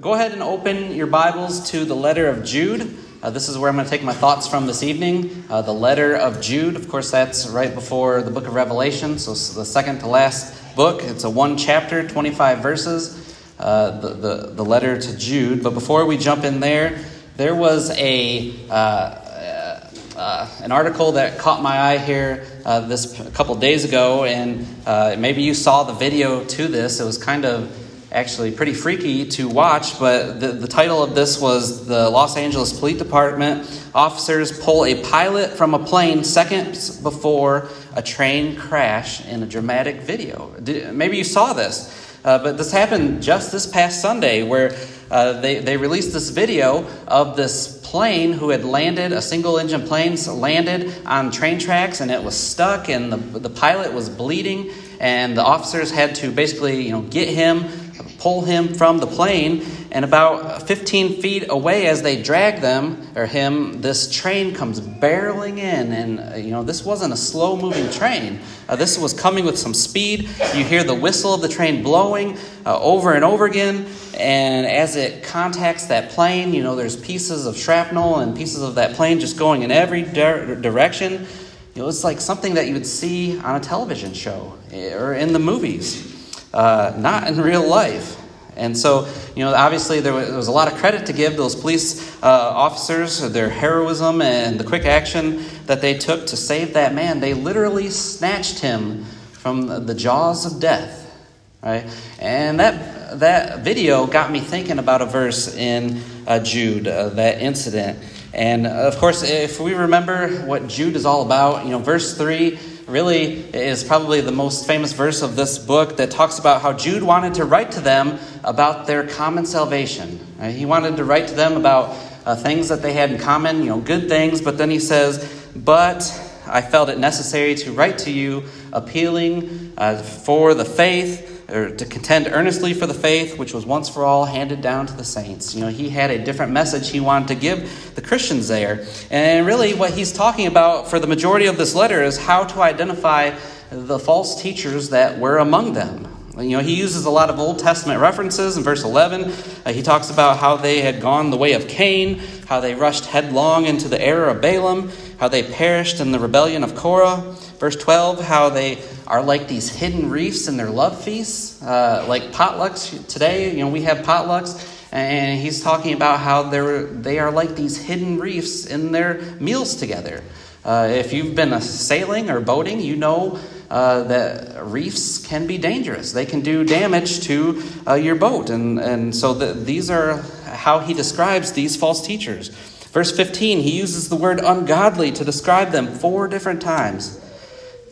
Go ahead and open your Bibles to the letter of Jude. Uh, this is where I'm going to take my thoughts from this evening. Uh, the letter of Jude, of course, that's right before the book of Revelation, so the second to last book. It's a one chapter, 25 verses, uh, the, the, the letter to Jude. But before we jump in there, there was a. Uh, uh, an article that caught my eye here uh, this a couple days ago, and maybe you saw the video to this. It was kind of actually pretty freaky to watch, but the, the title of this was The Los Angeles Police Department Officers Pull a Pilot from a Plane Seconds Before a Train Crash in a Dramatic Video. Did, maybe you saw this, uh, but this happened just this past Sunday where uh, they, they released this video of this plane who had landed, a single engine plane landed on train tracks and it was stuck and the, the pilot was bleeding and the officers had to basically you know get him pull him from the plane, and about 15 feet away as they drag them or him, this train comes barreling in, and uh, you know this wasn't a slow-moving train. Uh, this was coming with some speed. You hear the whistle of the train blowing uh, over and over again, and as it contacts that plane, you know there's pieces of shrapnel and pieces of that plane just going in every di- direction. You know, it's like something that you would see on a television show eh, or in the movies uh, not in real life. And so, you know, obviously there was, there was, a lot of credit to give those police uh, officers, their heroism and the quick action that they took to save that man. They literally snatched him from the jaws of death, right? And that, that video got me thinking about a verse in uh, Jude, uh, that incident. And of course, if we remember what Jude is all about, you know, verse 3 really is probably the most famous verse of this book that talks about how Jude wanted to write to them about their common salvation. He wanted to write to them about uh, things that they had in common, you know, good things, but then he says, But I felt it necessary to write to you, appealing uh, for the faith or to contend earnestly for the faith which was once for all handed down to the saints. You know, he had a different message he wanted to give the Christians there. And really, what he's talking about for the majority of this letter is how to identify the false teachers that were among them. You know, he uses a lot of Old Testament references. In verse 11, uh, he talks about how they had gone the way of Cain, how they rushed headlong into the error of Balaam, how they perished in the rebellion of Korah. Verse 12, how they are like these hidden reefs in their love feasts, uh, like potlucks today. You know, we have potlucks, and he's talking about how they're, they are like these hidden reefs in their meals together. Uh, if you've been sailing or boating, you know uh, that reefs can be dangerous. They can do damage to uh, your boat. And, and so the, these are how he describes these false teachers. Verse 15, he uses the word ungodly to describe them four different times.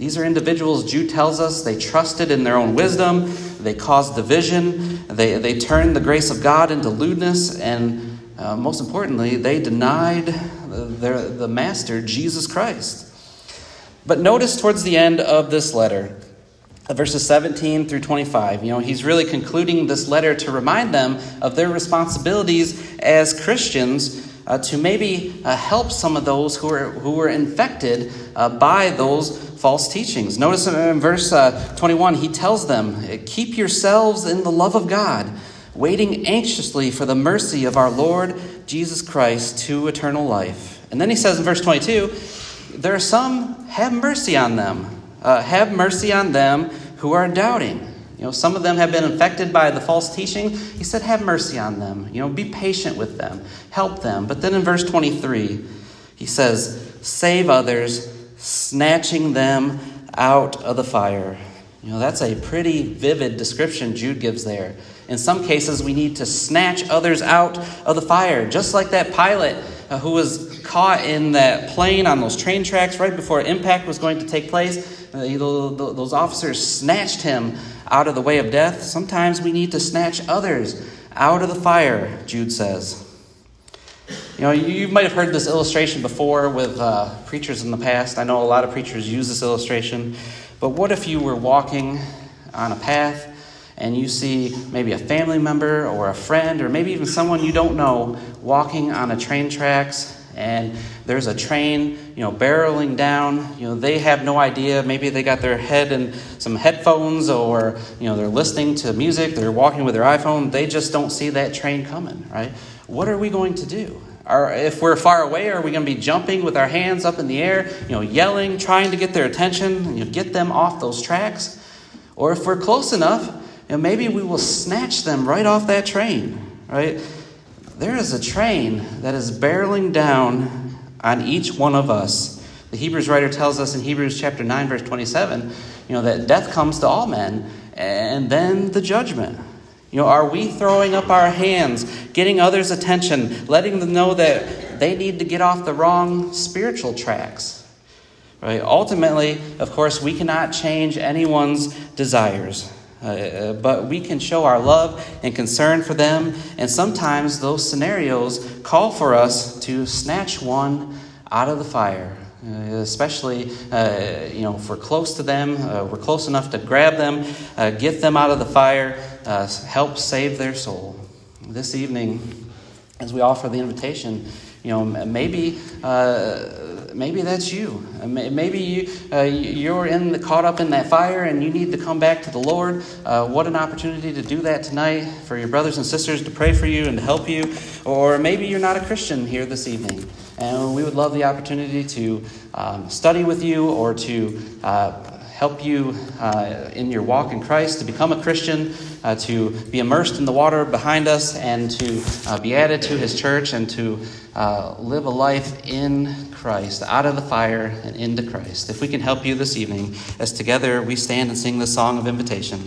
These are individuals, Jude tells us, they trusted in their own wisdom, they caused division, they, they turned the grace of God into lewdness, and uh, most importantly, they denied their, the Master, Jesus Christ. But notice towards the end of this letter, verses 17 through 25, you know, he's really concluding this letter to remind them of their responsibilities as Christians uh, to maybe uh, help some of those who are, who were infected uh, by those false teachings. Notice in verse uh, 21, he tells them, Keep yourselves in the love of God, waiting anxiously for the mercy of our Lord Jesus Christ to eternal life. And then he says in verse 22, There are some, have mercy on them. Uh, have mercy on them who are doubting. You know, some of them have been infected by the false teaching. He said, Have mercy on them. You know, be patient with them, help them. But then in verse 23, he says, Save others snatching them out of the fire. You know, that's a pretty vivid description Jude gives there. In some cases, we need to snatch others out of the fire, just like that pilot uh, who was caught in that plane on those train tracks right before impact was going to take place. Uh, those officers snatched him out of the way of death. Sometimes we need to snatch others out of the fire, Jude says. You know, you might have heard this illustration before with uh, preachers in the past. I know a lot of preachers use this illustration. But what if you were walking on a path and you see maybe a family member or a friend or maybe even someone you don't know walking on a train tracks and there's a train, you know, barreling down. You know, they have no idea. Maybe they got their head in some headphones or, you know, they're listening to music, they're walking with their iPhone. They just don't see that train coming, right? What are we going to do? Or if we're far away, are we going to be jumping with our hands up in the air, you know, yelling, trying to get their attention, you know, get them off those tracks? Or if we're close enough, you know, maybe we will snatch them right off that train, right? There is a train that is barreling down on each one of us. The Hebrews writer tells us in Hebrews chapter 9, verse 27, you know, that death comes to all men, and then the judgment. You know, are we throwing up our hands, getting others' attention, letting them know that they need to get off the wrong spiritual tracks? Right? Ultimately, of course, we cannot change anyone's desires. Uh, uh, but we can show our love and concern for them, and sometimes those scenarios call for us to snatch one out of the fire. Uh, especially, uh, you know, if we're close to them, uh, we're close enough to grab them, uh, get them out of the fire, help save their soul. This evening, as we offer the invitation, you know, maybe maybe that's you. Uh, maybe you, uh, you're in the, caught up in that fire and you need to come back to the Lord. Uh, what an opportunity to do that tonight for your brothers and sisters to pray for you and to help you. Or maybe you're not a Christian here this evening. And we would love the opportunity to um, study with you or to uh, help you uh, in your walk in Christ, to become a Christian, uh, to be immersed in the water behind us, and to uh, be added to his church, and to uh, live a life in Christ, out of the fire and into Christ. If we can help you this evening, as together we stand and sing the song of invitation.